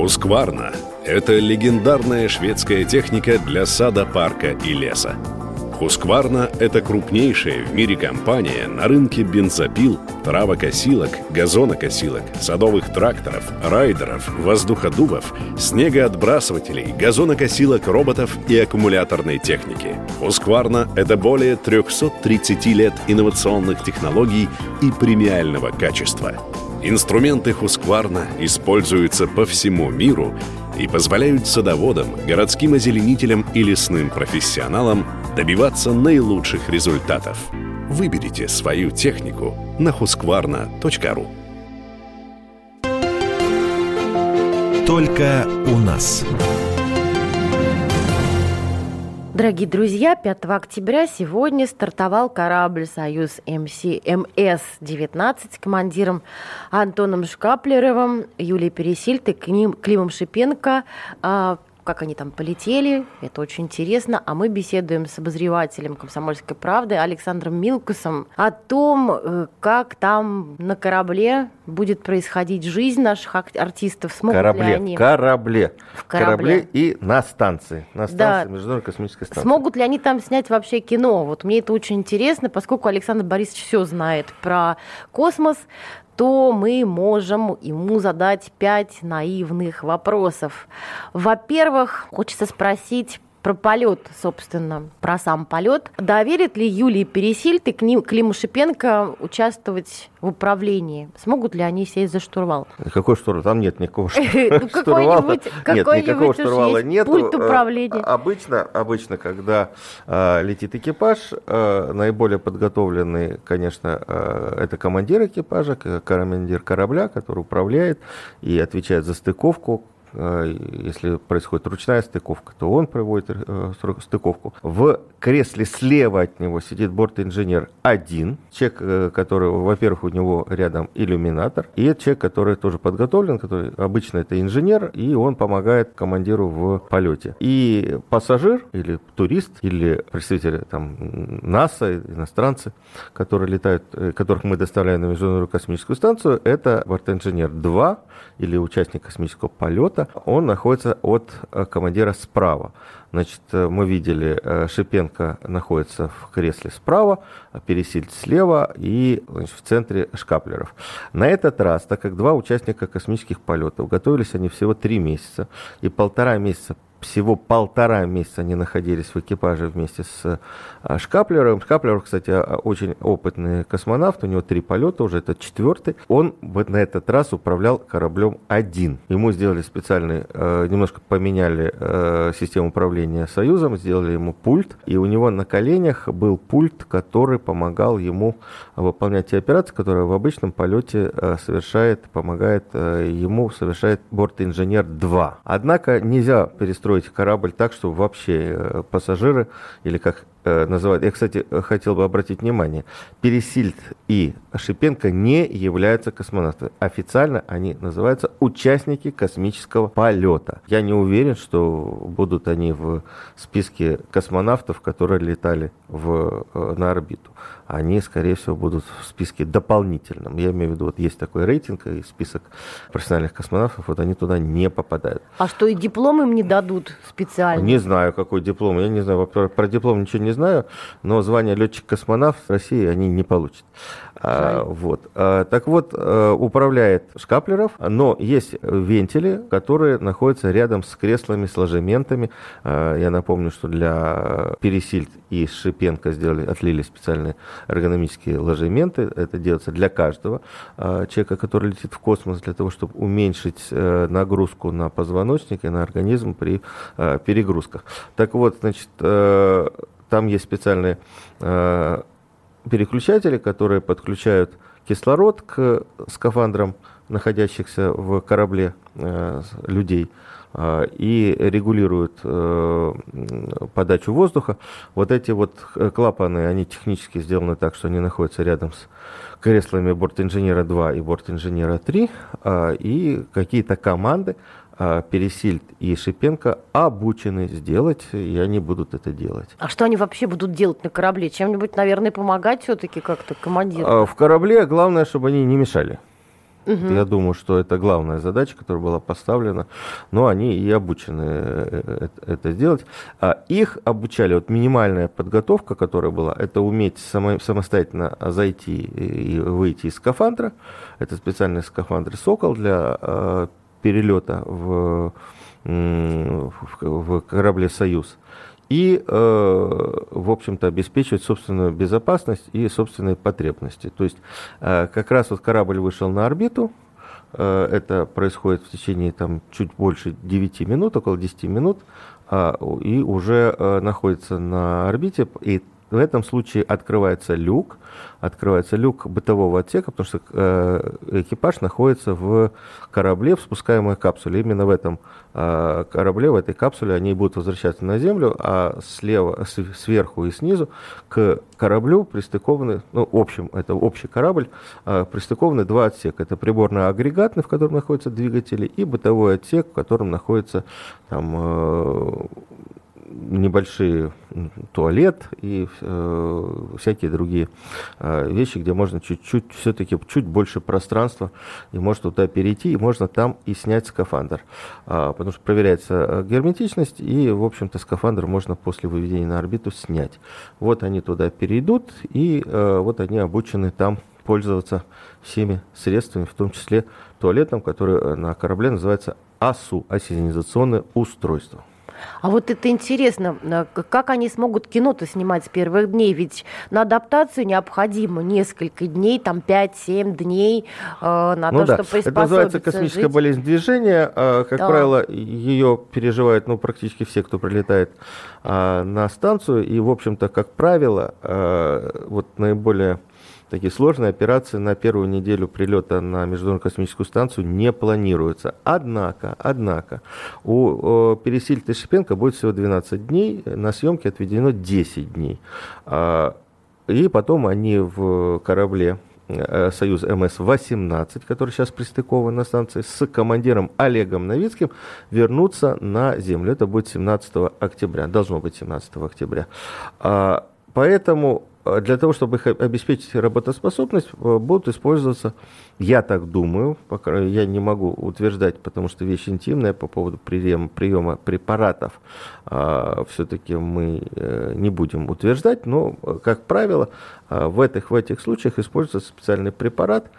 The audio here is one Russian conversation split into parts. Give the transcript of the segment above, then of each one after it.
Хускварна – это легендарная шведская техника для сада, парка и леса. Husqvarna – это крупнейшая в мире компания на рынке бензопил, травокосилок, газонокосилок, садовых тракторов, райдеров, воздуходувов, снегоотбрасывателей, газонокосилок, роботов и аккумуляторной техники. Husqvarna – это более 330 лет инновационных технологий и премиального качества. Инструменты Husqvarna используются по всему миру и позволяют садоводам, городским озеленителям и лесным профессионалам добиваться наилучших результатов. Выберите свою технику на husqvarna.ru Только у нас. Дорогие друзья, 5 октября сегодня стартовал корабль «Союз МС МС-19» с командиром Антоном Шкаплеровым, Юлией Пересильтой, Климом Шипенко. А, как они там полетели, это очень интересно. А мы беседуем с обозревателем «Комсомольской правды» Александром Милкусом о том, э, как там на корабле будет происходить жизнь наших артистов. Смогут корабле, ли они... корабле. В корабле. корабле и на станции. На станции да. Международной космической станции. Смогут ли они там снять вообще кино? Вот мне это очень интересно, поскольку Александр Борисович все знает про космос, то мы можем ему задать пять наивных вопросов. Во-первых, хочется спросить, про полет, собственно, про сам полет. Доверит ли Юлии Пересильд и Климу Шипенко участвовать в управлении? Смогут ли они сесть за штурвал? Какой штурвал? Там нет никакого ну, штурвала. Нет, никакого штурвала нет. Пульт управления. А, обычно, обычно, когда э, летит экипаж, э, наиболее подготовленный, конечно, э, это командир экипажа, командир корабля, который управляет и отвечает за стыковку Э, если происходит ручная стыковка, то он проводит э, стыковку. В кресле слева от него сидит борт-инженер один, человек, э, который, во-первых, у него рядом иллюминатор, и это человек, который тоже подготовлен, который обычно это инженер, и он помогает командиру в полете. И пассажир или турист, или представители там НАСА, иностранцы, которые летают, которых мы доставляем на Международную космическую станцию, это борт-инженер 2 или участник космического полета, места, он находится от э, командира справа. Значит, э, мы видели, э, Шипенко находится в кресле справа, Пересильд слева и значит, в центре Шкаплеров. На этот раз, так как два участника космических полетов, готовились они всего три месяца, и полтора месяца всего полтора месяца они находились в экипаже вместе с а, Шкаплером. Шкаплер, кстати, а, очень опытный космонавт, у него три полета, уже это четвертый. Он вот на этот раз управлял кораблем один. Ему сделали специальный, а, немножко поменяли систему управления Союзом, сделали ему пульт, и у него на коленях был пульт, который помогал ему выполнять те операции, которые в обычном полете совершает, помогает ему совершает борт-инженер 2. Однако нельзя перестроить построить корабль так, чтобы вообще э, пассажиры, или как э, называют, я, кстати, хотел бы обратить внимание, Пересильд и Шипенко не являются космонавтами. Официально они называются участники космического полета. Я не уверен, что будут они в списке космонавтов, которые летали в, э, на орбиту они, скорее всего, будут в списке дополнительном. Я имею в виду, вот есть такой рейтинг и список профессиональных космонавтов, вот они туда не попадают. А что, и диплом им не дадут специально? Не знаю, какой диплом. Я не знаю, про, диплом ничего не знаю, но звание летчик-космонавт в России они не получат. А, вот. А, так вот, а, управляет Шкаплеров, но есть вентили, которые находятся рядом с креслами, с ложементами. А, я напомню, что для Пересильд и Шипенко сделали, отлили специальные эргономические ложементы. Это делается для каждого а, человека, который летит в космос, для того, чтобы уменьшить а, нагрузку на позвоночник и на организм при а, перегрузках. Так вот, значит, там есть специальные переключатели, которые подключают кислород к скафандрам, находящихся в корабле э, людей, э, и регулируют э, подачу воздуха. Вот эти вот клапаны, они технически сделаны так, что они находятся рядом с креслами борт-инженера 2 и борт-инженера 3, э, и какие-то команды а, Пересильд и Шипенко обучены сделать, и они будут это делать. А что они вообще будут делать на корабле? Чем-нибудь, наверное, помогать все-таки как-то командиру? В корабле главное, чтобы они не мешали. Угу. Я думаю, что это главная задача, которая была поставлена, но они и обучены э, это сделать. А их обучали, вот минимальная подготовка, которая была, это уметь само, самостоятельно зайти и выйти из скафандра. Это специальный скафандр «Сокол» для э, перелета в, в, корабле «Союз» и, э, в общем-то, обеспечивать собственную безопасность и собственные потребности. То есть э, как раз вот корабль вышел на орбиту, э, это происходит в течение там, чуть больше 9 минут, около 10 минут, а, и уже находится на орбите, и в этом случае открывается люк, открывается люк бытового отсека, потому что э, экипаж находится в корабле в спускаемой капсуле. Именно в этом э, корабле, в этой капсуле они будут возвращаться на Землю, а слева, сверху и снизу к кораблю пристыкованы, ну, общем, это общий корабль, э, пристыкованы два отсека. Это приборно-агрегатный, в котором находятся двигатели, и бытовой отсек, в котором находится там, небольшие туалет и э, всякие другие э, вещи, где можно чуть-чуть, все-таки чуть больше пространства, и можно туда перейти, и можно там и снять скафандр. А, потому что проверяется э, герметичность, и, в общем-то, скафандр можно после выведения на орбиту снять. Вот они туда перейдут, и э, вот они обучены там пользоваться всеми средствами, в том числе туалетом, который э, на корабле называется АСУ, ассенизационное устройство. А вот это интересно, э, как они смогут кино-то снимать с первых дней? Ведь на адаптацию необходимо несколько дней, там 5-7 дней э, на ну то, да. чтобы Это называется космическая жить. болезнь движения. Э, как да. правило, ее переживают ну, практически все, кто прилетает э, на станцию. И, в общем-то, как правило, э, вот наиболее такие сложные операции на первую неделю прилета на Международную космическую станцию не планируются. Однако, однако, у Пересиль Шипенко будет всего 12 дней, на съемке отведено 10 дней. А, и потом они в корабле э, Союз МС-18, который сейчас пристыкован на станции, с командиром Олегом Новицким вернутся на Землю. Это будет 17 октября, должно быть 17 октября. А, поэтому для того, чтобы их обеспечить работоспособность, э, будут использоваться, я так думаю, пока я не могу утверждать, потому что вещь интимная по поводу приема, приема препаратов, а, все-таки мы э, не будем утверждать, но, как правило, в этих, в этих случаях используется специальный препарат,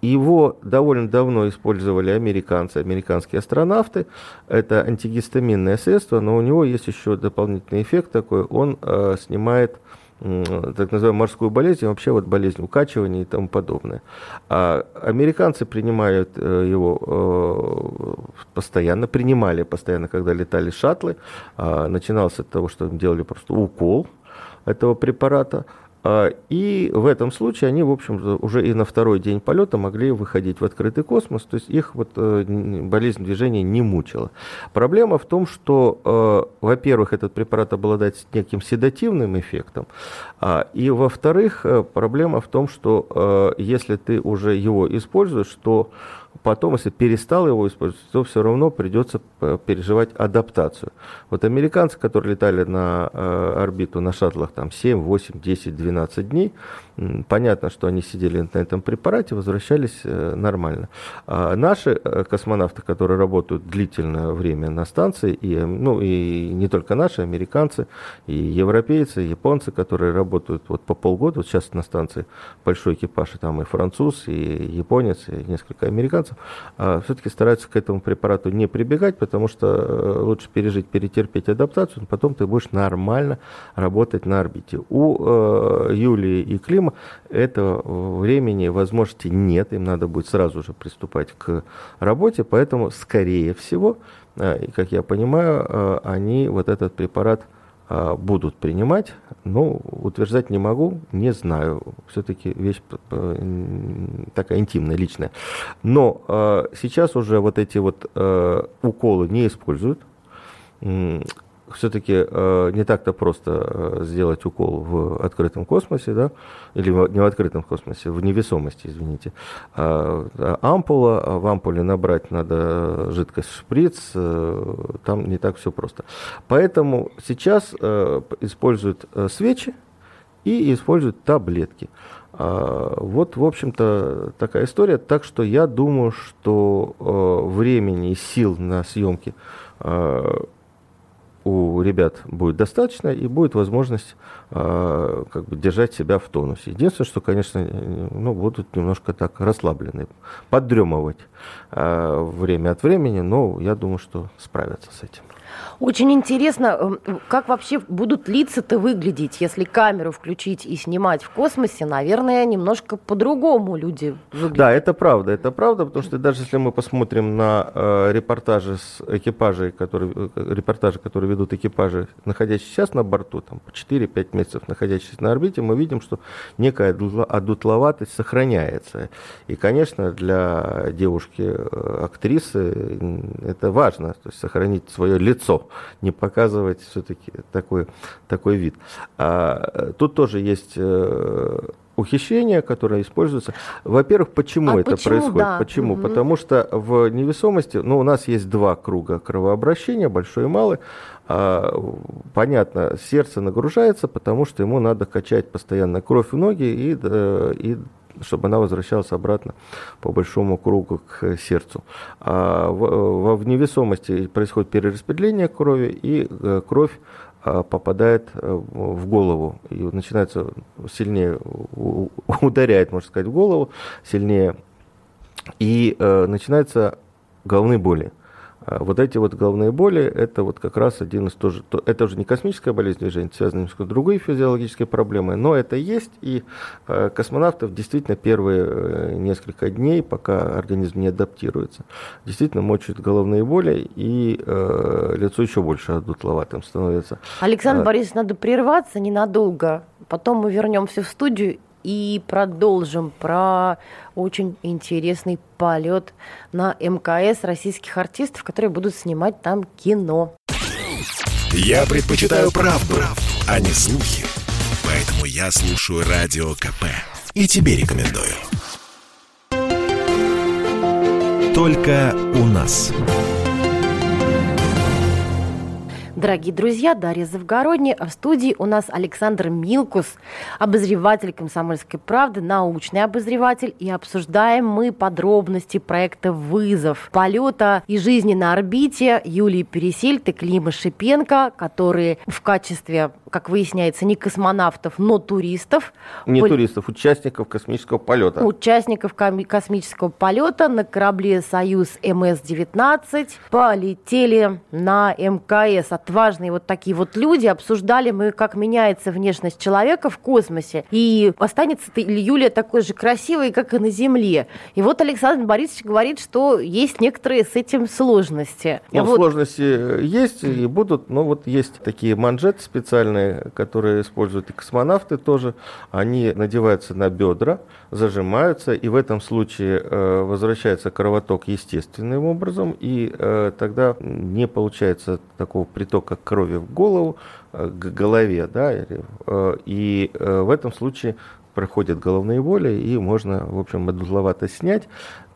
его довольно давно использовали американцы, американские астронавты. Это антигистаминное средство, но у него есть еще дополнительный эффект такой. Он э, снимает так называемую морскую болезнь, вообще вот болезнь укачивания и тому подобное. А американцы принимают э, его э, постоянно, принимали постоянно, когда летали шаттлы. А, начиналось с того, что им делали просто укол этого препарата, и в этом случае они, в общем, уже и на второй день полета могли выходить в открытый космос, то есть их вот э, болезнь движения не мучила. Проблема в том, что, э, во-первых, этот препарат обладает неким седативным эффектом, а, и, во-вторых, э, проблема в том, что если ты уже его используешь, то потом, если перестал его использовать, то все равно придется э, переживать адаптацию. Вот американцы, которые летали на э, орбиту на шаттлах там 7, 8, 10, 12 дней, понятно, что они сидели на этом препарате, возвращались э, нормально. А наши космонавты, которые работают длительное время на станции, и, ну, и не только наши, американцы, и европейцы, и японцы, которые работают вот по полгода, вот сейчас на станции большой экипаж, и там и француз, и японец, и несколько американцев, а все-таки стараются к этому препарату не прибегать, потому что лучше пережить, перетерпеть адаптацию, потом ты будешь нормально работать на орбите. У э, Юлии и Клима. Этого времени, возможности нет, им надо будет сразу же приступать к работе, поэтому, скорее всего, э, как я понимаю, э, они вот этот препарат э, будут принимать, но утверждать не могу, не знаю. Все-таки вещь такая интимная, личная. Но сейчас уже вот эти вот уколы не используют все-таки э, не так-то просто э, сделать укол в открытом космосе, да, или в, не в открытом космосе, в невесомости, извините. А, а ампула, а в ампуле набрать надо жидкость шприц, э, там не так все просто. Поэтому сейчас э, используют э, свечи, и используют таблетки. А, вот, в общем-то, такая история. Так что я думаю, что э, времени и сил на съемки э, у ребят будет достаточно и будет возможность э, как бы держать себя в тонусе. Единственное, что, конечно, ну, будут немножко так расслаблены, поддремывать время от времени, но я думаю, что справятся с этим. Очень интересно, эм, как вообще будут лица-то выглядеть, если камеру включить и снимать в космосе, наверное, немножко по-другому люди выглядят. Да, это правда, это правда, потому что даже если мы посмотрим на э, репортажи с экипажей, которые, э, репортажи, которые ведут экипажи, находящиеся сейчас на борту, там, по 4-5 месяцев находящиеся на орбите, мы видим, что некая одутловатость сохраняется. И, конечно, для девушки-актрисы э, это важно, то есть сохранить свое лицо лицо, не показывать все-таки такой, такой вид. А, тут тоже есть э, ухищрения, которые используются. Во-первых, почему а это почему, происходит? Да. Почему? Угу. Потому что в невесомости, ну, у нас есть два круга кровообращения, большой и малый. А, понятно, сердце нагружается, потому что ему надо качать постоянно кровь в ноги и, э, и чтобы она возвращалась обратно по большому кругу к сердцу. А в, в невесомости происходит перераспределение крови, и э, кровь а, попадает э, в голову и начинается сильнее, ударяет, можно сказать, в голову сильнее, и э, начинается головные боли. А вот эти вот головные боли, это вот как раз один из тоже, это уже не космическая болезнь движения, связанная с другой физиологической проблемой, но это есть, и э, космонавтов действительно первые э, несколько дней, пока организм не адаптируется, действительно мочат головные боли, и э, лицо еще больше одутловатым становится. Александр а, Борисович, надо прерваться ненадолго, потом мы вернемся в студию и продолжим про очень интересный полет на МКС российских артистов, которые будут снимать там кино. Я предпочитаю правду, а не слухи. Поэтому я слушаю Радио КП. И тебе рекомендую. Только у нас. Дорогие друзья, Дарья Завгородняя, а в студии у нас Александр Милкус, обозреватель «Комсомольской правды», научный обозреватель, и обсуждаем мы подробности проекта «Вызов», полета и жизни на орбите Юлии Пересильд и Клима Шипенко, которые в качестве, как выясняется, не космонавтов, но туристов. Не пол... туристов, участников космического полета. Участников космического полета на корабле «Союз МС-19» полетели на МКС от важные вот такие вот люди. Обсуждали мы, как меняется внешность человека в космосе. И останется ли Юлия такой же красивой, как и на Земле. И вот Александр Борисович говорит, что есть некоторые с этим сложности. Ну, вот... сложности есть и будут. Но вот есть такие манжеты специальные, которые используют и космонавты тоже. Они надеваются на бедра, зажимаются, и в этом случае э, возвращается кровоток естественным образом, и э, тогда не получается такого притока притока крови в голову, э, к голове, да, э, и э, в этом случае проходят головные боли, и можно, в общем, одутловато снять.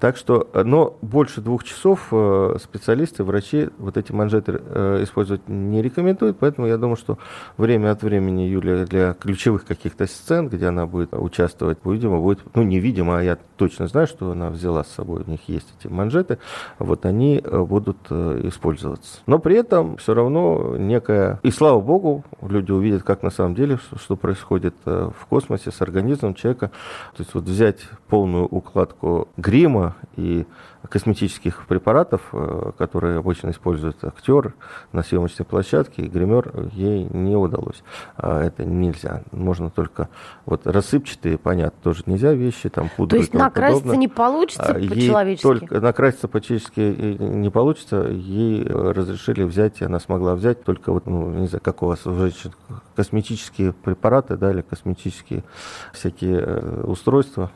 Так что, э, но больше двух часов э, специалисты, врачи вот эти манжеты э, использовать не рекомендуют, поэтому я думаю, что время от времени Юлия для ключевых каких-то сцен, где она будет участвовать, видимо, будет, ну, невидимо, а я точно знаю, что она взяла с собой, у них есть эти манжеты, вот они будут использоваться. Но при этом все равно некая, и слава богу, люди увидят, как на самом деле, что происходит в космосе с организмом человека, то есть вот взять полную укладку грима, и косметических препаратов, э, которые обычно используют актер на съемочной площадке, и гример ей не удалось. А это нельзя. Можно только вот рассыпчатые, понятно, тоже нельзя вещи, там пудры То есть накраситься подобное. не получится а по-человечески? Только накраситься по-человечески не получится. Ей разрешили взять, и она смогла взять только вот, ну, не знаю, как у вас у женщин, косметические препараты, да, или косметические всякие э, устройства,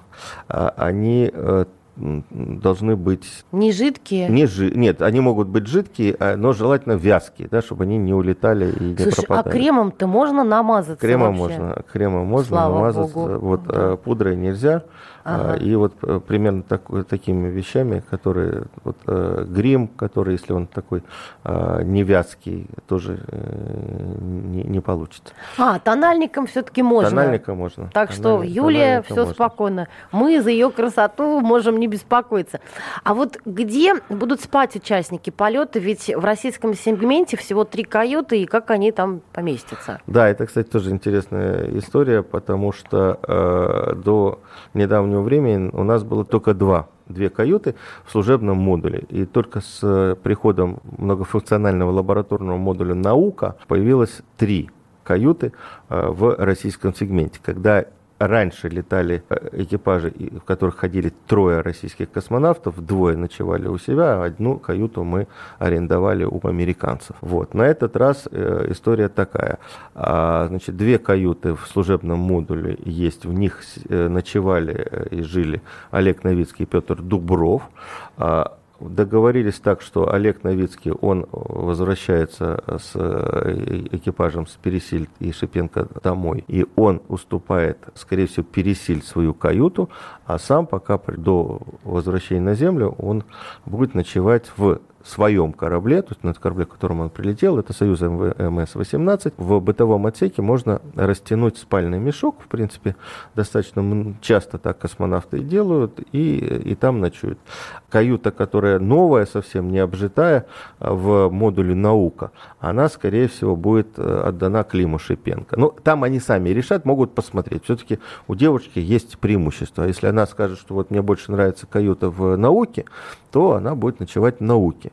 а они э, должны быть... Не жидкие? Не жи... Нет, они могут быть жидкие, а, но желательно вязкие, да, чтобы они не улетали и не Слушай, а пропадали. а кремом-то можно намазаться Кремом вообще? можно, кремом можно Слава намазаться. Богу. Вот да. А, пудрой нельзя. Ага. И вот примерно так, такими вещами, которые вот, грим, который, если он такой невязкий, тоже не, не получится. А, тональником все-таки можно. Тональником можно. Так что, Юлия, все можно. спокойно. Мы за ее красоту можем не беспокоиться. А вот где будут спать участники полета? Ведь в российском сегменте всего три каюты, и как они там поместятся? Да, это, кстати, тоже интересная история, потому что э, до недавнего времени у нас было только два две каюты в служебном модуле. И только с приходом многофункционального лабораторного модуля «Наука» появилось три каюты э, в российском сегменте. Когда раньше летали э, экипажи, в которых ходили трое российских космонавтов, двое ночевали у себя, а одну каюту мы арендовали у американцев. Вот. На этот раз э, история такая. А, значит, две каюты в служебном модуле есть, в них э, ночевали и жили Олег Новицкий и Петр Дубров. Договорились так, что Олег Новицкий, он возвращается с э, экипажем с Пересиль и Шипенко домой, и он уступает, скорее всего, Пересиль свою каюту, а сам пока до возвращения на Землю он будет ночевать в своем корабле, то есть на корабле, к которому он прилетел, это Союз МС-18, в бытовом отсеке можно растянуть спальный мешок, в принципе, достаточно часто так космонавты и делают, и, и там ночуют. Каюта, которая новая, совсем не обжитая, в модуле «Наука», она, скорее всего, будет э, отдана Климу Шипенко. Ну, там они сами решат, могут посмотреть. Все-таки у девушки есть преимущество. Если она скажет, что вот мне больше нравится каюта в «Науке», то она будет ночевать в «Науке».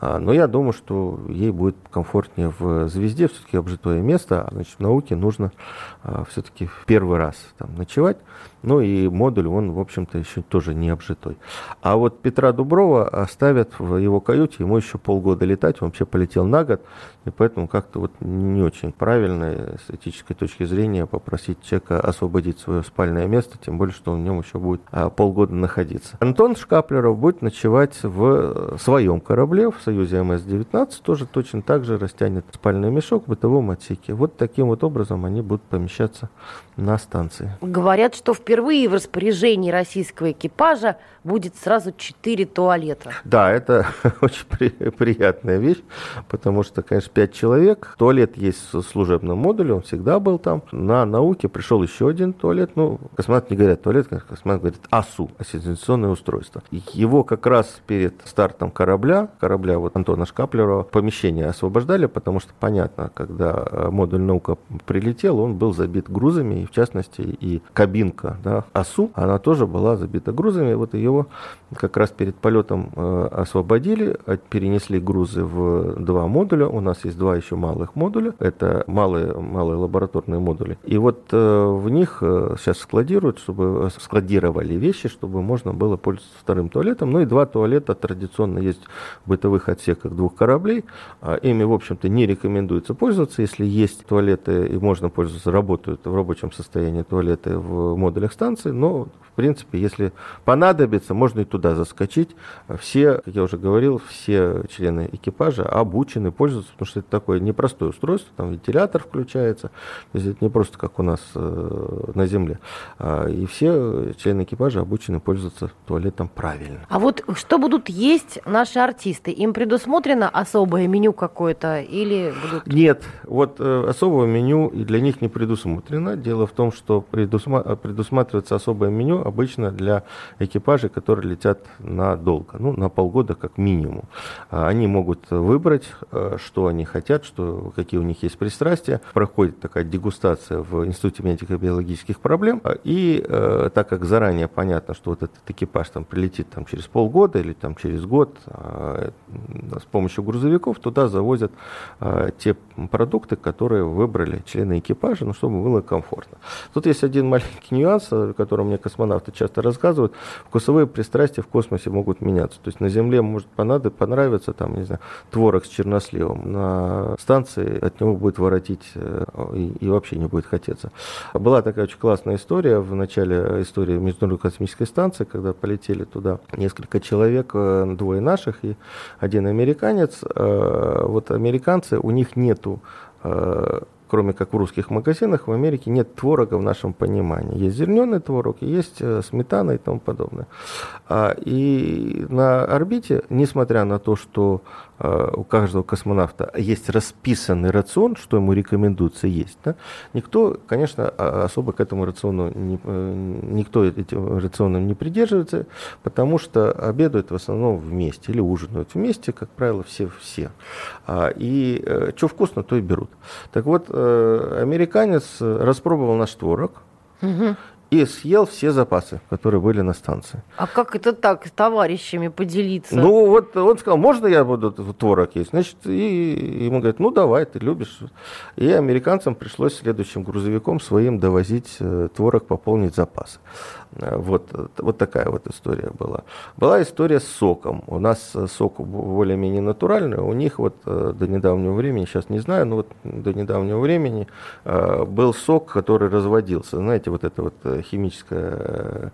но я думаю, что ей будет комфортнее в «Звезде», все-таки обжитое место, а значит, в науке нужно а, все-таки в первый раз там ночевать. Ну и модуль, он, в общем-то, еще тоже не обжитой. А вот Петра Дуброва оставят в его каюте, ему еще полгода летать, он вообще полетел на год, и поэтому как-то вот не очень правильно с этической точки зрения попросить человека освободить свое спальное место, тем более, что он в нем еще будет а, полгода находиться. Антон Шкаплеров будет ночевать в своем корабле, в Союзе МС-19, тоже точно так же растянет спальный мешок в бытовом отсеке. Вот таким вот образом они будут помещаться на станции. Говорят, что впервые в распоряжении российского экипажа будет сразу четыре туалета. Да, это очень при, приятная вещь, потому что, конечно, пять человек. Туалет есть в служебном модуле, он всегда был там. На науке пришел еще один туалет. Ну, космонавты не говорят туалет, космонавт говорит АСУ, ассистенционное устройство. Его как раз перед стартом корабля, корабля вот Антона Шкаплерова, помещение освобождали, потому что, понятно, когда э, модуль наука прилетел, он был забит грузами, и в частности и кабинка да, АСУ, она тоже была забита грузами. Вот его как раз перед полетом э, освободили, перенесли грузы в два модуля. У нас есть два еще малых модуля. Это малые, малые лабораторные модули. И вот э, в них сейчас складируют, чтобы складировали вещи, чтобы можно было пользоваться вторым туалетом. Ну и два туалета традиционно есть в бытовых отсеках двух кораблей. А ими, в общем-то, не рекомендуется пользоваться. Если есть туалеты и можно пользоваться, работают в рабочем состоянии туалеты в модулях станции, но в принципе, если понадобится, можно и туда заскочить. Все, как я уже говорил, все члены экипажа обучены пользоваться, потому что это такое непростое устройство, там вентилятор включается, то есть это не просто как у нас э, на Земле. А, и все члены экипажа обучены пользоваться туалетом правильно. А вот что будут есть наши артисты? Им предусмотрено особое меню какое-то или будут... Нет, вот э, особого меню для них не предусмотрено. Дело в том, что предусма... предусматривается особое меню обычно для экипажей, которые летят надолго, ну, на полгода как минимум. А, они могут выбрать, э, что они хотят, что, какие у них есть пристрастия. Проходит такая дегустация в Институте медико-биологических проблем. И э, так как заранее понятно, что вот этот экипаж там прилетит там, через полгода или там, через год, а, с помощью грузовиков туда завозят а, те продукты, которые выбрали члены экипажа, ну, чтобы было комфортно. Тут есть один маленький нюанс, о котором мне космонавт астронавты часто рассказывают, вкусовые пристрастия в космосе могут меняться. То есть на Земле может понадобиться, понравиться там, не знаю, творог с черносливом. На станции от него будет воротить э, и, и вообще не будет хотеться. Была такая очень классная история в начале истории Международной космической станции, когда полетели туда несколько человек, э, двое наших и один американец. Э, вот американцы, у них нету кроме как в русских магазинах, в Америке нет творога в нашем понимании. Есть зерненый творог, есть э, сметана и тому подобное. А, и на орбите, несмотря на то, что э, у каждого космонавта есть расписанный рацион, что ему рекомендуется есть, да, никто, конечно, а, особо к этому рациону, не, э, никто этим рационом не придерживается, потому что обедают в основном вместе или ужинают вместе, как правило, все-все. А, и что вкусно, то и берут. Так вот, э, американец распробовал наш творог угу. и съел все запасы, которые были на станции. А как это так, с товарищами поделиться? Ну, вот он сказал, можно я буду творог есть? Значит, и ему говорят, ну, давай, ты любишь. И американцам пришлось следующим грузовиком своим довозить э, творог, пополнить запасы. Э, вот, вот такая вот история была. Была история с соком. У нас сок более-менее натуральный, у них вот э, до недавнего времени, сейчас не знаю, но вот до недавнего времени э, был сок, который разводился. Знаете, вот эта вот химическая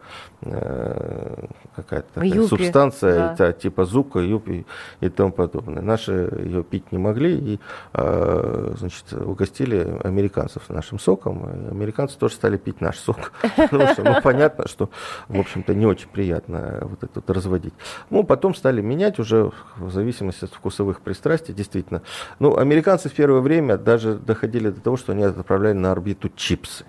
какая-то субстанция, да. типа зука, юпи и тому подобное. Наши ее пить не могли и значит, угостили американцев нашим соком. Американцы тоже стали пить наш сок. Потому что, ну, понятно, что, в общем-то, не очень приятно вот это вот разводить. Ну, потом стали менять уже в зависимости от вкусовых пристрастий, действительно. Ну, американцы в первое время даже доходили до того, что они отправляли на орбиту чипсы.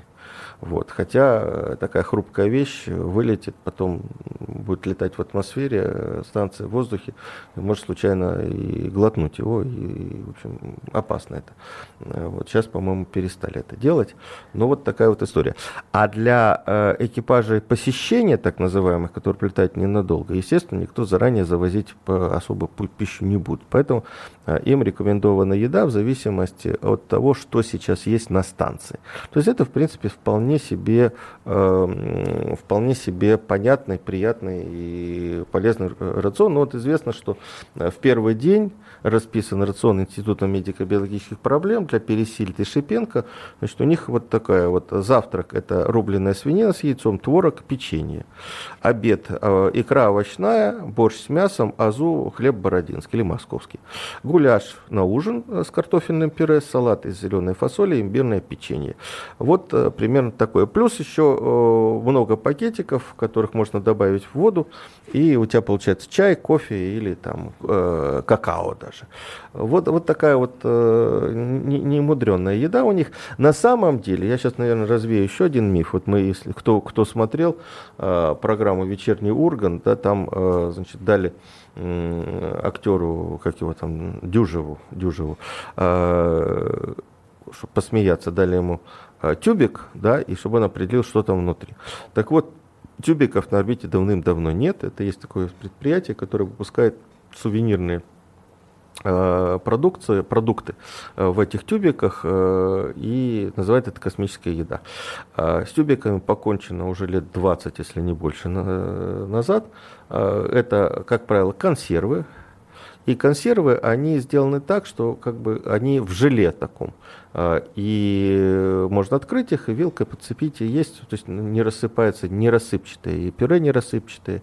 Вот. Хотя э, такая хрупкая вещь вылетит, потом будет летать в атмосфере, э, станция в воздухе, может случайно и глотнуть его, и, в общем, опасно это. Э, вот сейчас, по-моему, перестали это делать. Но вот такая вот история. А для э, экипажей посещения, так называемых, которые прилетают ненадолго, естественно, никто заранее завозить по особо пищу не будет. Поэтому э, им рекомендована еда в зависимости от того, что сейчас есть на станции. То есть это, в принципе, вполне вполне себе, э, вполне себе понятный, приятный и полезный рацион. Но вот известно, что э, в первый день расписан рацион Института медико-биологических проблем для Пересильд и Шипенко. Значит, у них вот такая вот завтрак – это рубленная свинина с яйцом, творог, печенье. Обед э, – икра овощная, борщ с мясом, азу, хлеб бородинский или московский. Гуляш на ужин с картофельным пюре, салат из зеленой фасоли, имбирное печенье. Вот э, примерно такое. Плюс еще э, много пакетиков, которых можно добавить в воду, и у тебя получается чай, кофе или там какао даже даже. Вот, вот такая вот э, немудренная еда у них. На самом деле, я сейчас, наверное, развею еще один миф. Вот мы, если кто, кто смотрел э, программу «Вечерний Ургант», да, там, э, значит, дали э, актеру, как его там, Дюжеву, Дюжеву э, чтобы посмеяться, дали ему э, тюбик, да, и чтобы он определил, что там внутри. Так вот, тюбиков на орбите давным-давно нет. Это есть такое предприятие, которое выпускает сувенирные продукции, продукты э, в этих тюбиках э, и называют это космическая еда. С тюбиками покончено уже лет 20, если не больше, назад. Это, как правило, консервы. И консервы, они сделаны так, что как бы они в желе таком. И можно открыть их и вилкой подцепить и есть. То есть не рассыпается, не рассыпчатые, и пюре не рассыпчатые.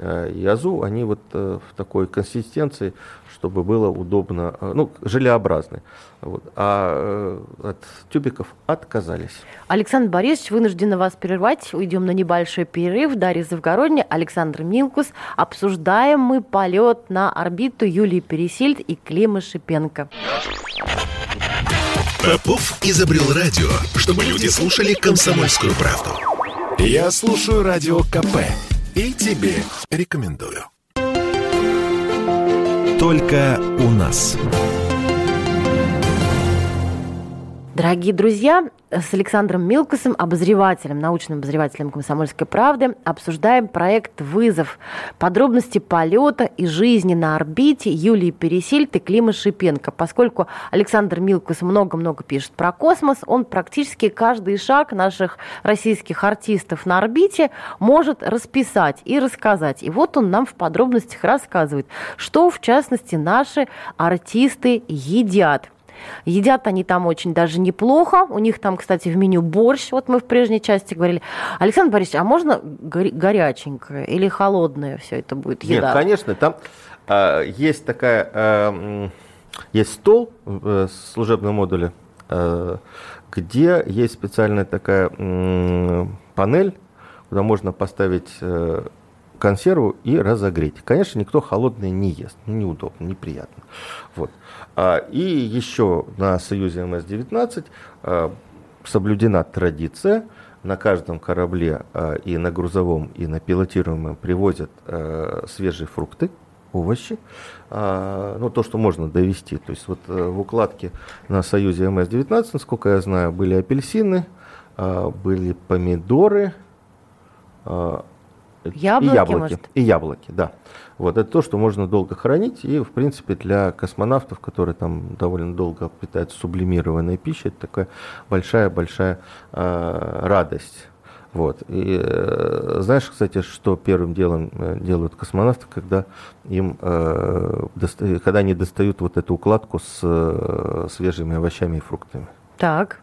И азу, они вот в такой консистенции, чтобы было удобно, э, ну, желеобразный. Вот. А э, от тюбиков отказались. Александр Борисович, вынуждена вас прервать. Уйдем на небольшой перерыв. Дарья Завгородня, Александр Милкус. Обсуждаем мы полет на орбиту Юлии Пересильд и Клима Шипенко. Попов изобрел радио, чтобы люди слушали комсомольскую правду. Я слушаю радио КП и тебе рекомендую. Только у нас. Дорогие друзья, с Александром Милкусом, обозревателем, научным обозревателем «Комсомольской правды», обсуждаем проект «Вызов». Подробности полета и жизни на орбите Юлии Пересильд и Клима Шипенко. Поскольку Александр Милкус много-много пишет про космос, он практически каждый шаг наших российских артистов на орбите может расписать и рассказать. И вот он нам в подробностях рассказывает, что, в частности, наши артисты едят – Едят они там очень даже неплохо. У них там, кстати, в меню борщ. Вот мы в прежней части говорили. Александр Борисович, а можно горяченькое или холодное все это будет еда? Нет, конечно. Там э, есть такая... Э, есть стол в э, служебном модуле где есть специальная такая панель, куда можно поставить консерву и разогреть. Конечно, никто холодное не ест, ну, неудобно, неприятно. Вот. А, и еще на Союзе МС-19 а, соблюдена традиция, на каждом корабле а, и на грузовом, и на пилотируемом привозят свежие фрукты, овощи, ну, то, что можно довести. То есть вот э, в укладке на Союзе МС-19, насколько я знаю, были апельсины, были помидоры, Яблоки, и яблоки, может? и яблоки, да. Вот это то, что можно долго хранить, и в принципе для космонавтов, которые там довольно долго питаются сублимированной пищей, это такая большая-большая э, радость. Вот. И э, знаешь, кстати, что первым делом э, делают космонавты, когда им, э, доста- когда они достают вот эту укладку с э, свежими овощами и фруктами? Так.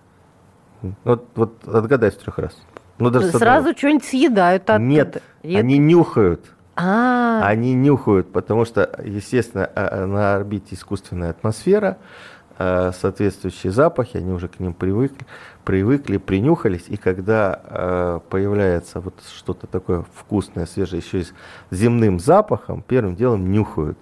Вот, вот отгадай с трех раз. Ну, даже Сразу что-нибудь съедают оттуда. Нет, Ед... они нюхают. А, Они нюхают, потому что, естественно, а, а, на орбите искусственная атмосфера, а, соответствующие запахи, они уже к ним привыкли, привыкли, принюхались, и когда появляется вот что-то такое вкусное, свежее, еще и с земным запахом, первым делом нюхают.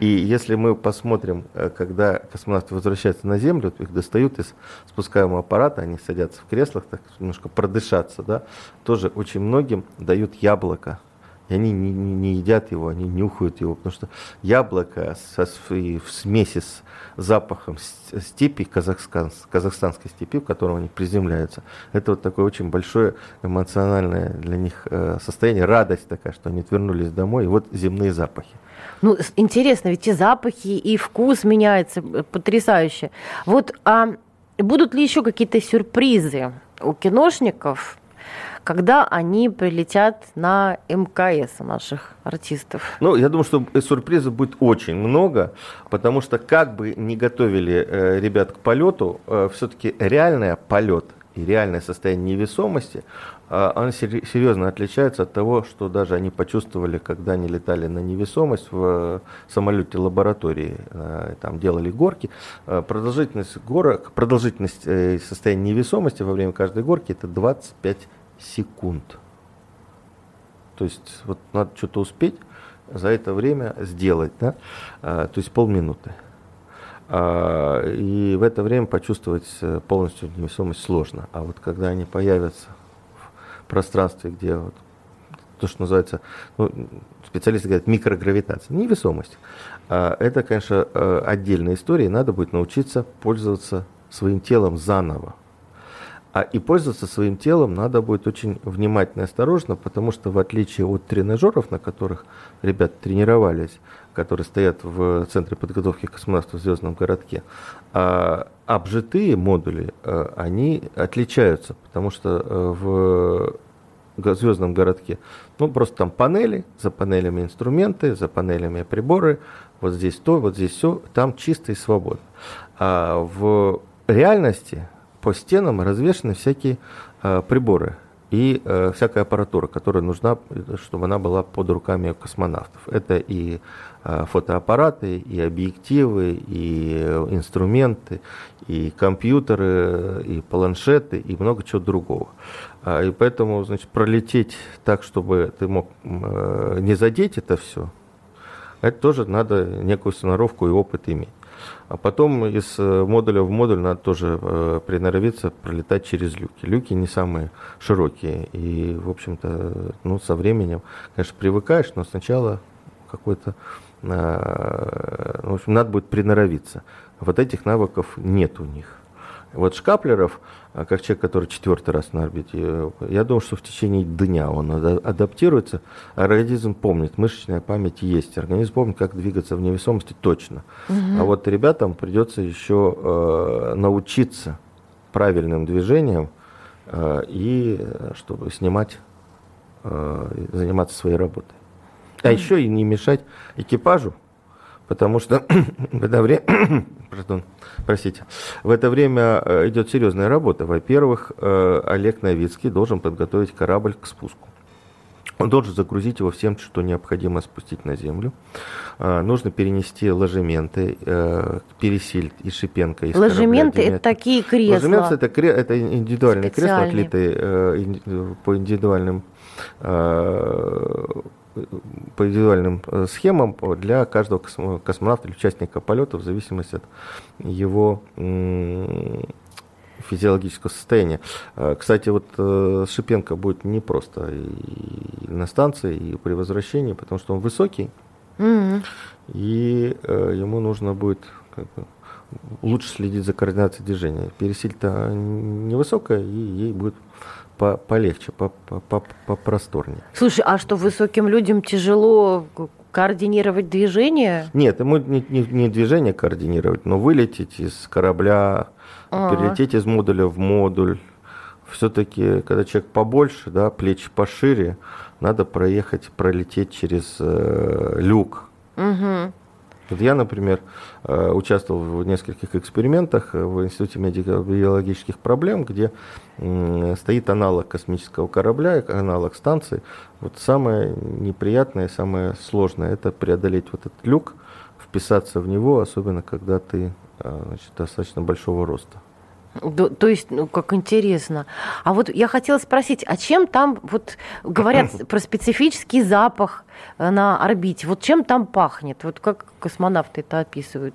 И если мы посмотрим, э, когда космонавты возвращаются на Землю, их достают из спускаемого аппарата, они садятся в креслах, так немножко продышаться, да, тоже очень многим дают яблоко. И они не, не, не едят его, они нюхают его, потому что яблоко со, в смеси с запахом степи, казахстан, казахстанской степи, в котором они приземляются, это вот такое очень большое эмоциональное для них э, состояние, радость такая, что они вернулись домой, и вот земные запахи. Ну, интересно, ведь и запахи, и вкус меняется э, потрясающе. Вот а будут ли еще какие-то сюрпризы у киношников, когда они прилетят на МКС наших артистов? Ну, я думаю, что сюрпризов будет очень много, потому что как бы не готовили э, ребят к полету, э, все-таки реальный полет и реальное состояние невесомости, а, он серьезно отличается от того, что даже они почувствовали, когда они летали на невесомость в самолете лаборатории, а, там делали горки. А, продолжительность горок, продолжительность э, состояния невесомости во время каждой горки это 25 секунд. То есть вот надо что-то успеть за это время сделать, да? то есть полминуты. И в это время почувствовать э, полностью невесомость сложно. А вот когда они появятся пространстве, где вот, то, что называется, ну, специалисты говорят, микрогравитация, невесомость. А, это, конечно, э, отдельная история, и надо будет научиться пользоваться своим телом заново. А и пользоваться своим телом надо будет очень внимательно и осторожно, потому что в отличие от тренажеров, на которых ребята тренировались, которые стоят в Центре подготовки космонавтов в Звездном городке, а, обжитые модули, а, они отличаются, потому что э, в Звездном городке, ну, просто там панели, за панелями инструменты, за панелями приборы, вот здесь то, вот здесь все, там чисто и свободно. А в реальности по стенам развешаны всякие э, приборы и э, всякая аппаратура, которая нужна, чтобы она была под руками космонавтов. Это и э, фотоаппараты, и объективы, и инструменты, и компьютеры, и планшеты, и много чего другого. А, и поэтому, значит, пролететь так, чтобы ты мог не задеть это все, это тоже надо некую сноровку и опыт иметь. А потом из э, модуля в модуль надо тоже э, приноровиться пролетать через люки. Люки не самые широкие. И, в общем-то, ну, со временем, конечно, привыкаешь, но сначала какой-то э, в общем, надо будет приноровиться. Вот этих навыков нет у них. Вот Шкаплеров, а, как человек, который четвертый раз на орбите, э, я думаю, что в течение дня он адаптируется. Организм помнит, мышечная память есть. Организм помнит, как двигаться в невесомости точно. Угу. А вот ребятам придется еще э, научиться правильным движениям э, и чтобы снимать, э, заниматься своей работой. А еще и не мешать экипажу, потому что в это время, пардон, простите, в это время э, идет серьезная работа. Во-первых, э, Олег Новицкий должен подготовить корабль к спуску. он должен загрузить его всем, что необходимо спустить на землю. А, нужно перенести ложементы, э, пересиль и Шипенко. Из ложементы – это такие кресла? Ложементы – это, кре- это индивидуальные кресла, отлитые э, по индивидуальным э, по индивидуальным схемам для каждого космонавта или участника полета в зависимости от его физиологического состояния. А, кстати, вот э, Шипенко будет не просто и на станции, и при возвращении, потому что он высокий, mm-hmm. и э, ему нужно будет как бы, лучше следить за координацией движения. Пересиль-то невысокая, и ей будет по полегче, по попросторнее. Слушай, а что высоким людям тяжело координировать движение? Нет, ему не, не, не движение координировать, но вылететь из корабля, ага. перелететь из модуля в модуль. Все-таки, когда человек побольше, да, плечи пошире, надо проехать, пролететь через э, люк. Угу. Вот я, например, э, участвовал в нескольких экспериментах в Институте медико-биологических проблем, где стоит аналог космического корабля, аналог станции. Вот самое неприятное, самое сложное – это преодолеть вот этот люк, вписаться в него, особенно когда ты э, значит, достаточно большого роста. То, то есть, ну, как интересно. А вот я хотела спросить, а чем там, вот говорят про специфический запах э, на орбите, вот чем там пахнет? Вот как космонавты это описывают?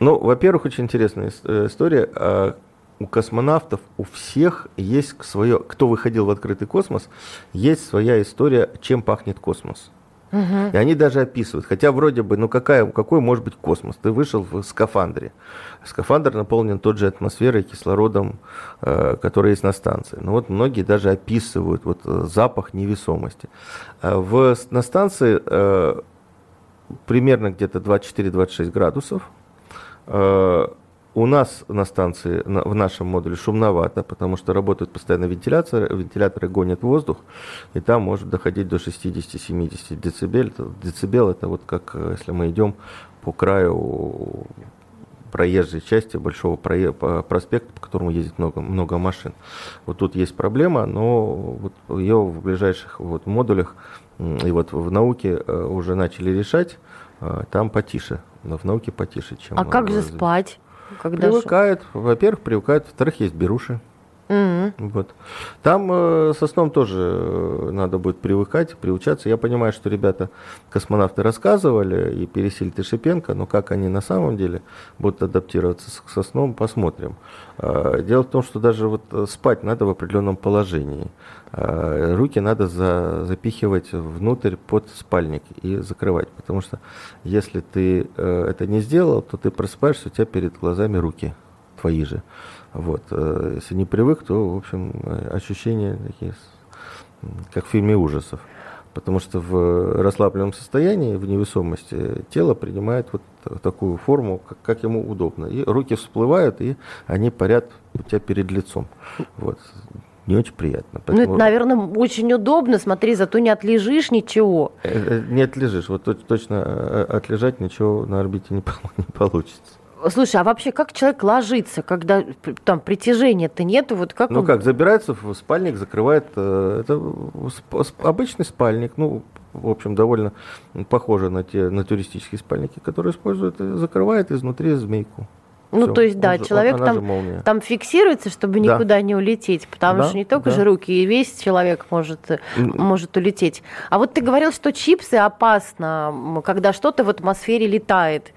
Ну, во-первых, очень интересная э, история. А, у космонавтов, у всех есть свое, кто выходил в открытый космос, есть своя история, чем пахнет космос. И они даже описывают, хотя вроде бы, ну какая, какой может быть космос? Ты вышел в скафандре. Скафандр наполнен тот же атмосферой, кислородом, э, который есть на станции. Но вот многие даже описывают вот э, запах невесомости. А в, на станции э, примерно где-то 24-26 градусов. Э, у нас на станции, на, в нашем модуле шумновато, потому что работает постоянно вентиляция, вентиляторы гонят воздух, и там может доходить до 60-70 децибел. Децибел это вот как э, если мы идем по краю проезжей части большого проспекта, по которому ездит много, много машин. Вот тут есть проблема, но вот ее в ближайших вот модулях и вот в науке э, уже начали решать, э, там потише, но в науке потише, чем... А как же спать? Когда привыкают. Во-первых, привыкают. Во-вторых, есть беруши. Mm-hmm. Вот. Там э, со сном тоже э, надо будет привыкать, приучаться. Я понимаю, что ребята, космонавты рассказывали, и Пересильд и Шипенко, но как они на самом деле будут адаптироваться со сном, посмотрим. Э, дело в том, что даже вот э, спать надо в определенном положении. Э, руки надо за, запихивать внутрь под спальник и закрывать, потому что если ты э, это не сделал, то ты просыпаешься, у тебя перед глазами руки твои же. Вот. Э, если не привык, то, в общем, ощущения такие, как в фильме ужасов. Потому что в расслабленном состоянии, в невесомости, тело принимает вот такую форму, как, как ему удобно. И руки всплывают, и они парят у тебя перед лицом. Вот. Не очень приятно. Поэтому... Ну, это, наверное, очень удобно. Смотри, зато не отлежишь ничего. Э, э, не отлежишь. Вот точно отлежать ничего на орбите не, не получится. Слушай, а вообще как человек ложится, когда там притяжения-то нету? Вот как ну он... как, забирается в спальник, закрывает... Э, это обычный спальник, ну, в общем, довольно похоже на те на туристические спальники, которые используют, и закрывает изнутри змейку. Ну, Все. то есть, да, он человек он, там, там фиксируется, чтобы да. никуда не улететь, потому да, что не только да. же руки, и весь человек может, может улететь. А вот ты говорил, что чипсы опасно, когда что-то в атмосфере летает.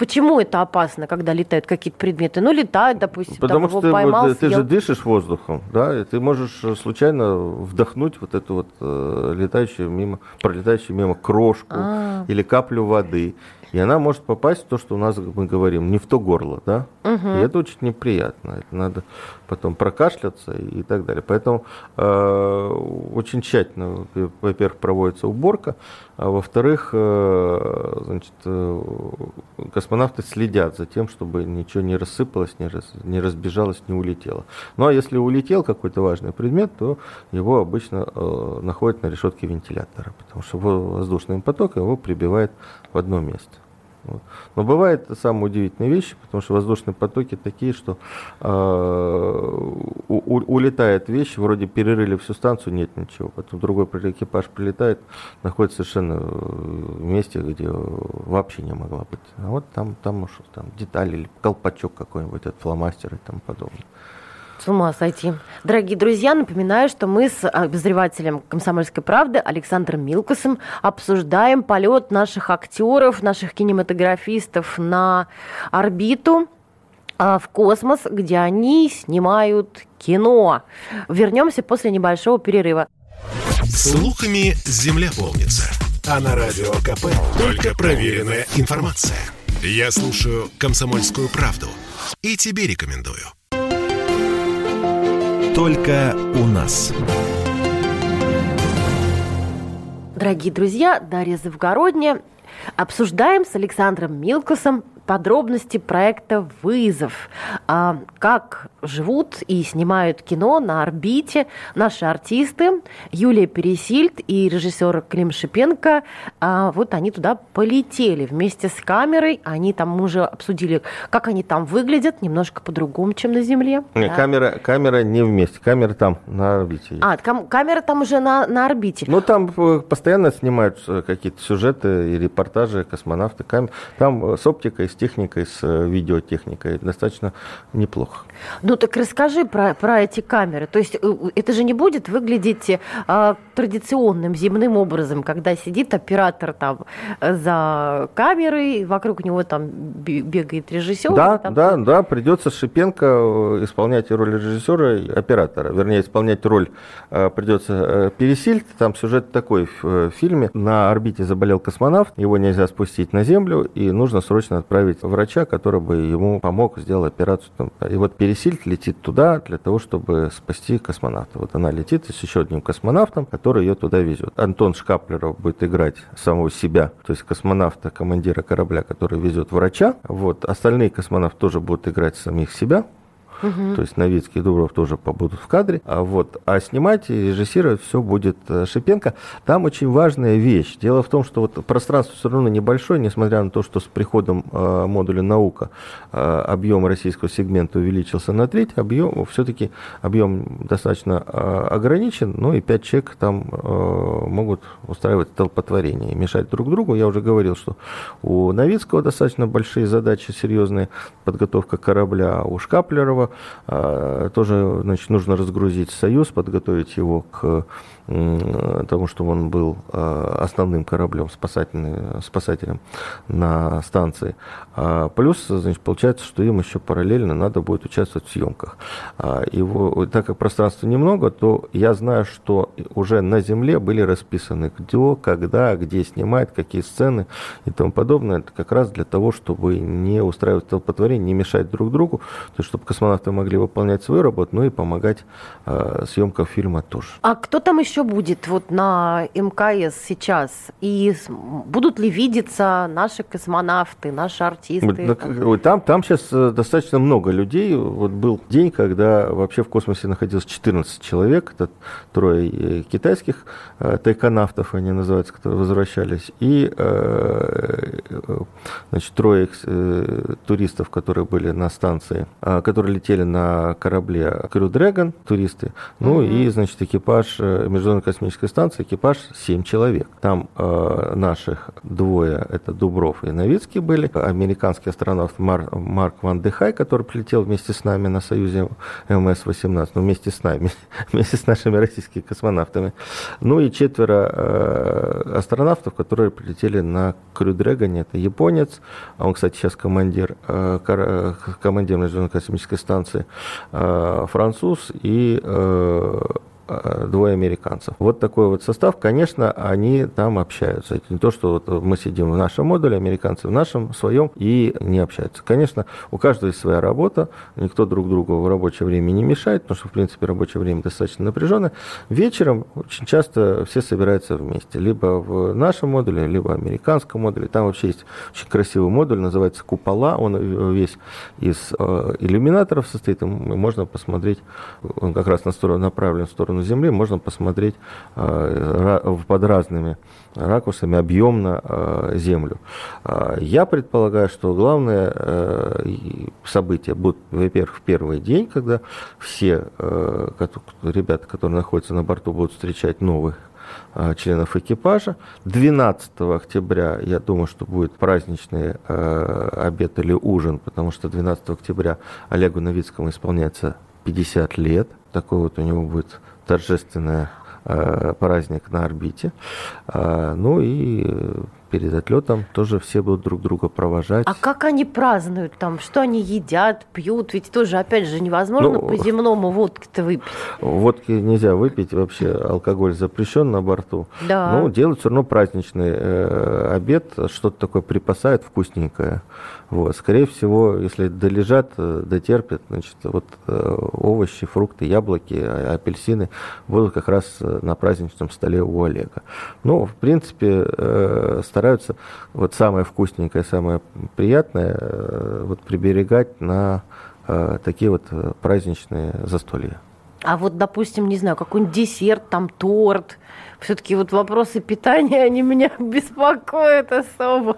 Почему это опасно, когда летают какие-то предметы? Ну, летают, допустим, Потому там, что ты, поймал, вот, ты же дышишь воздухом, да, и ты можешь э, случайно вдохнуть вот эту вот э, летающую мимо, пролетающую мимо крошку А-а-а. или каплю воды и она может попасть в то, что у нас, мы говорим, не в то горло, да, угу. и это очень неприятно, это надо потом прокашляться и, и так далее. Поэтому э, очень тщательно, во-первых, проводится уборка, а во-вторых, э, значит, э, космонавты следят за тем, чтобы ничего не рассыпалось, не, раз, не разбежалось, не улетело. Ну а если улетел какой-то важный предмет, то его обычно э, находят на решетке вентилятора, потому что воздушным потоком его прибивает в одно место. Вот. Но бывают самые удивительные вещи, потому что воздушные потоки такие, что э, у, улетает вещь, вроде перерыли всю станцию, нет ничего. Потом другой экипаж прилетает, находится совершенно в месте, где вообще не могла быть. А вот там, там, уж, там детали или колпачок какой-нибудь от фломастера и тому подобное. С ума сойти. Дорогие друзья, напоминаю, что мы с обозревателем «Комсомольской правды» Александром Милкосом обсуждаем полет наших актеров, наших кинематографистов на орбиту а, в космос, где они снимают кино. Вернемся после небольшого перерыва. Слухами земля полнится. А на радио КП только проверенная информация. Я слушаю «Комсомольскую правду» и тебе рекомендую только у нас. Дорогие друзья, Дарья Завгородня. Обсуждаем с Александром Милкусом подробности проекта «Вызов». А, как живут и снимают кино на орбите наши артисты Юлия Пересильд и режиссер Клим Шипенко. А, вот они туда полетели вместе с камерой. Они там уже обсудили, как они там выглядят, немножко по-другому, чем на Земле. Нет, да. камера, камера не вместе, камера там на орбите. А, кам- камера там уже на, на орбите. Ну, там э, постоянно снимают э, какие-то сюжеты и репортажи космонавты. Там с оптикой, с техникой, с э, видеотехникой достаточно неплохо. Ну так расскажи про, про эти камеры. То есть э, это же не будет выглядеть а, традиционным земным образом, когда сидит оператор там за камерой, вокруг него там бегает режиссер. Да, там... да, да, придется Шипенко исполнять роль режиссера и оператора. Вернее, исполнять роль придется Пересильд. Там сюжет такой в фильме. На орбите заболел космонавт, его нельзя спустить на Землю, и нужно срочно отправить врача, который бы ему помог сделать операцию. И вот Пересильд летит туда для того, чтобы спасти космонавта. Вот она летит с еще одним космонавтом, который ее туда везет. Антон Шкаплеров будет играть самого себя, то есть космонавта, командира корабля, который везет врача. Вот. Остальные космонавты тоже будут играть самих себя. Угу. То есть Новицкий и Дубров тоже побудут в кадре. А, вот, а снимать и режиссировать все будет э, Шипенко. Там очень важная вещь. Дело в том, что вот пространство все равно небольшое, несмотря на то, что с приходом э, модуля наука э, объем российского сегмента увеличился на треть, объем все-таки объем достаточно э, ограничен, но и пять человек там э, могут устраивать столпотворение и мешать друг другу. Я уже говорил, что у Новицкого достаточно большие задачи, серьезные подготовка корабля, а у Шкаплерова тоже значит, нужно разгрузить Союз, подготовить его к тому, что он был а, основным кораблем, спасателем на станции. А, плюс, значит, получается, что им еще параллельно надо будет участвовать в съемках. Его, так как пространства немного, то я знаю, что уже на Земле были расписаны, где, когда, где снимать, какие сцены и тому подобное. Это как раз для того, чтобы не устраивать столпотворение, не мешать друг другу, то есть, чтобы космонавты могли выполнять свою работу, ну и помогать съемкам фильма тоже. А кто там еще будет вот на МКС сейчас? И будут ли видеться наши космонавты, наши артисты? Там, там сейчас э, достаточно много людей. Вот был день, когда вообще в космосе находилось 14 человек. Это трое э, китайских э, тайконавтов, они называются, которые возвращались, и значит, трое туристов, которые были на станции, которые летели на корабле Crew Dragon, туристы. Ну mm-hmm. и, значит, экипаж Международной космической станции, экипаж 7 человек. Там э, наших двое, это Дубров и Новицкий были, американский астронавт Мар, Марк Ван Дехай, который прилетел вместе с нами на Союзе МС-18, ну вместе с нами, вместе с нашими российскими космонавтами. Ну и четверо э, астронавтов, которые прилетели на Крю Дрэгоне, это японец, а он, кстати, сейчас командир, э, э командир Международной космической станции, э, француз и э, двое американцев. Вот такой вот состав, конечно, они там общаются. Это не то, что вот мы сидим в нашем модуле, американцы в нашем своем и не общаются. Конечно, у каждого есть своя работа, никто друг другу в рабочее время не мешает, потому что, в принципе, рабочее время достаточно напряженное. Вечером очень часто все собираются вместе, либо в нашем модуле, либо в американском модуле. Там вообще есть очень красивый модуль, называется «Купола», он весь из э, иллюминаторов состоит, можно посмотреть, он как раз на сторону, направлен в сторону сторону Земли можно посмотреть под разными ракурсами объемно Землю. Я предполагаю, что главное событие будет, во-первых, в первый день, когда все ребята, которые находятся на борту, будут встречать новых Э, членов экипажа. 12 октября, я думаю, что будет праздничный э, обед или ужин, потому что 12 октября Олегу Новицкому исполняется 50 лет. Такой вот у него будет торжественный э, праздник на орбите. Э, ну и перед отлетом тоже все будут друг друга провожать. А как они празднуют там? Что они едят, пьют? Ведь тоже, опять же, невозможно ну, по-земному водки-то выпить. Водки нельзя выпить, вообще алкоголь запрещен на борту. Да. Ну, делают все равно праздничный э, обед, что-то такое припасают вкусненькое. Вот. Скорее всего, если долежат, э, дотерпят, значит, вот э, овощи, фрукты, яблоки, а, апельсины будут как раз э, на праздничном столе у Олега. Ну, в принципе, стараются вот самое вкусненькое, самое приятное вот приберегать на такие вот праздничные застолья. А вот, допустим, не знаю, какой-нибудь десерт, там торт, все-таки вот вопросы питания, они меня беспокоят особо.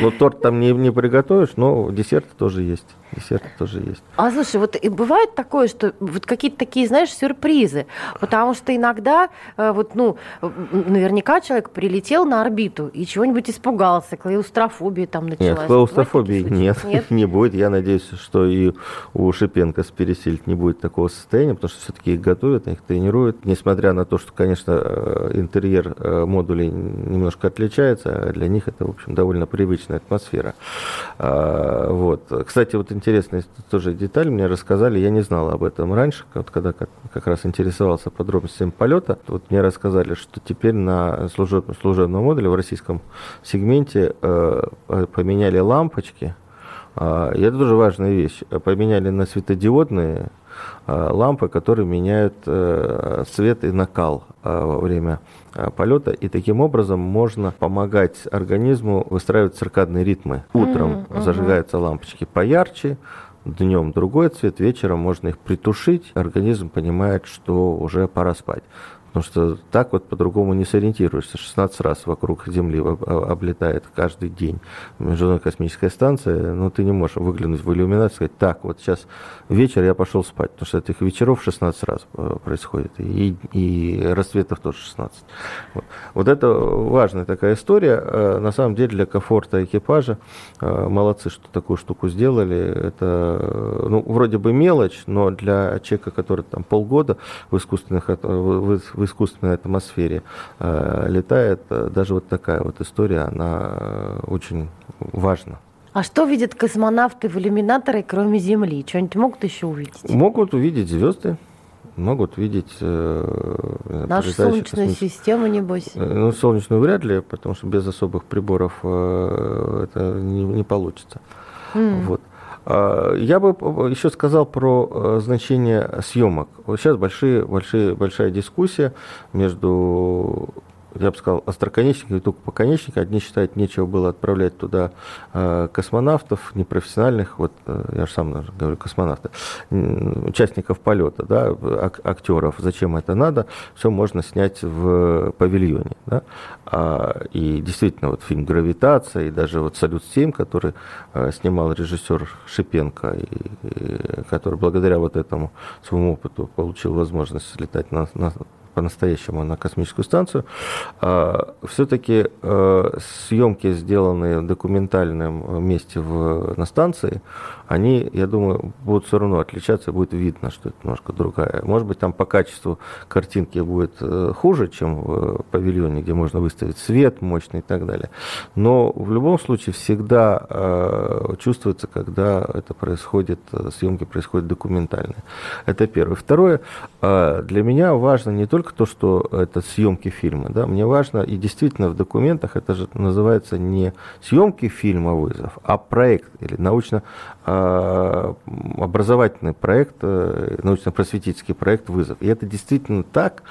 Ну, торт там не, не приготовишь, но десерты тоже есть. Десерты тоже есть. А слушай, вот и бывает такое, что вот какие-то такие, знаешь, сюрпризы, потому что иногда э, вот, ну, наверняка человек прилетел на орбиту и чего-нибудь испугался, клаустрофобия там началась. Нет, клаустрофобии нет, нет, не будет. Я надеюсь, что и у Шипенко с Пересильд не будет такого состояния, потому что все-таки их готовят, их тренируют. Несмотря на то, что, конечно, э, интерьер э, модулей немножко отличается, а для них это, в общем, довольно привычная атмосфера. А, вот. Кстати, вот интересная тоже деталь, мне рассказали, я не знал об этом раньше, вот когда как, как раз интересовался подробностями полета, вот мне рассказали, что теперь на служебном, служебном модуле в российском сегменте э, поменяли лампочки, э, и это тоже важная вещь, поменяли на светодиодные э, лампы, которые меняют э, цвет и накал э, во время полета, и таким образом можно помогать организму выстраивать циркадные ритмы. Утром mm-hmm. зажигаются лампочки поярче, днем другой цвет, вечером можно их притушить, организм понимает, что уже пора спать. Потому что так вот по-другому не сориентируешься. 16 раз вокруг Земли облетает каждый день Международная космическая станция. Но ты не можешь выглянуть в иллюминацию и сказать, так, вот сейчас вечер, я пошел спать. Потому что этих вечеров 16 раз э, происходит. И, и рассветов тоже 16. Вот. вот это важная такая история. Э, на самом деле для комфорта экипажа э, молодцы, что такую штуку сделали. Это, ну, вроде бы мелочь, но для человека, который там полгода в искусственных в искусственной атмосфере э, летает, э, даже вот такая вот история, она э, очень важна. А что видят космонавты в иллюминаторе, кроме Земли? Что-нибудь могут еще увидеть? Могут увидеть звезды, могут видеть... Э, Нашу Солнечную космич... систему, небось? Ну, Солнечную вряд ли, потому что без особых приборов э, это не, не получится. Mm. Вот. А, я бы еще сказал про э, значение съемок. Вот сейчас большие, большие, большая дискуссия между я бы сказал, остроконечников и только поконечника. Одни считают, нечего было отправлять туда э, космонавтов, непрофессиональных, вот э, я же сам говорю, космонавты, участников полета, да, ак- актеров. Зачем это надо? Все можно снять в павильоне. Да? А, и действительно, вот фильм «Гравитация» и даже вот «Салют-7», который э, снимал режиссер Шипенко, и, который благодаря вот этому своему опыту получил возможность летать на, на по-настоящему на космическую станцию, а, все-таки а, съемки, сделанные в документальном месте в, на станции, они, я думаю, будут все равно отличаться, будет видно, что это немножко другая. Может быть, там по качеству картинки будет э, хуже, чем в павильоне, где можно выставить свет мощный и так далее. Но в любом случае всегда э, чувствуется, когда это происходит, съемки происходят документальные. Это первое. Второе, э, для меня важно не только то, что это съемки фильма, да, мне важно, и действительно в документах это же называется не съемки фильма вызов, а проект или научно Э, образовательный проект, э, научно-просветительский проект «Вызов». И это действительно так,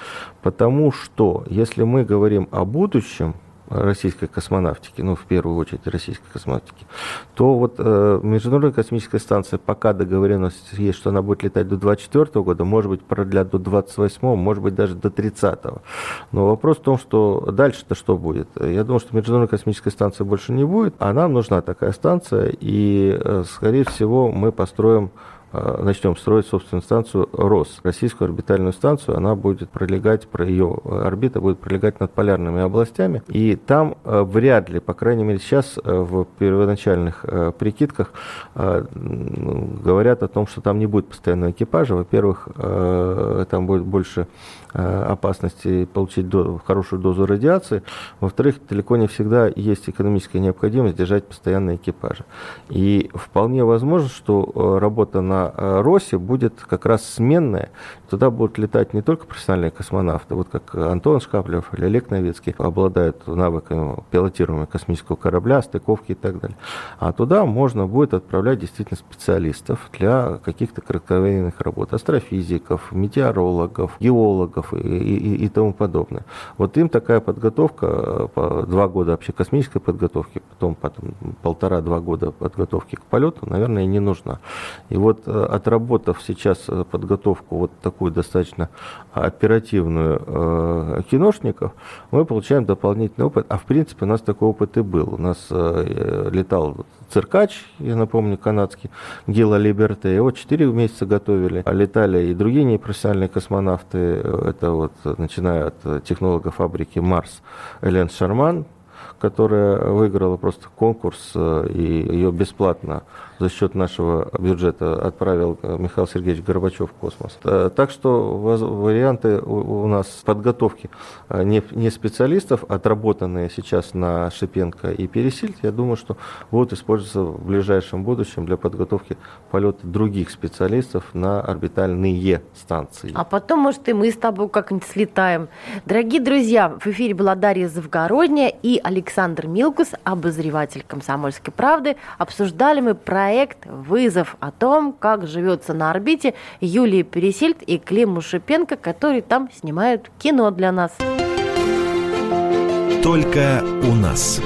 потому что если мы говорим о будущем, российской космонавтики, ну, в первую очередь российской космонавтики, то вот э, Международная космическая станция, пока договоренность есть, что она будет летать до 2024 года, может быть, продлят до 28 может быть, даже до 30 -го. Но вопрос в том, что дальше-то что будет? Я думаю, что Международной космической станции больше не будет, а нам нужна такая станция, и, э, скорее всего, мы построим начнем строить собственную станцию РОС, российскую орбитальную станцию. Она будет пролегать, про ее орбита будет пролегать над полярными областями. И там э, вряд ли, по крайней мере сейчас э, в первоначальных прикидках говорят о том, что там не будет постоянного экипажа. Во-первых, там будет больше опасности получить до, хорошую дозу радиации. Во-вторых, далеко не всегда есть экономическая необходимость держать постоянные экипажи. И вполне возможно, что работа на Э, Росе будет как раз сменная. Туда будут летать не только профессиональные космонавты, вот как Антон Шкаплев или Олег Новицкий, обладают навыками пилотирования космического корабля, стыковки и так далее. А туда можно будет отправлять действительно специалистов для каких-то кратковременных работ, астрофизиков, метеорологов, геологов и, и, и тому подобное. Вот им такая подготовка, по два года вообще космической подготовки, потом, потом полтора-два года подготовки к полету, наверное, не нужна. И вот э, отработав сейчас э, подготовку вот такую достаточно оперативную э, киношников, мы получаем дополнительный опыт. А в принципе у нас такой опыт и был. У нас э, летал циркач, я напомню, канадский, Гила Либерте. Его 4 месяца готовили. А летали и другие непрофессиональные космонавты. Это вот начиная от технолога фабрики Марс Элен Шарман, которая выиграла просто конкурс, э, и ее бесплатно за счет нашего бюджета отправил э, Михаил Сергеевич Горбачев в космос. Э, так что варианты у нас подготовки не, не специалистов, отработанные сейчас на Шипенко и Пересильд, я думаю, что будут использоваться в ближайшем будущем для подготовки полета других специалистов на орбитальные станции. А потом, может, и мы с тобой как-нибудь слетаем. Дорогие друзья, в эфире была Дарья Завгородняя и Александр Милкус, обозреватель «Комсомольской правды». Обсуждали мы проект «Вызов» о том, как живется на орбите Юлия Пересильд и Клим Мушипенко, которые там снимают кино для нас. Только у нас.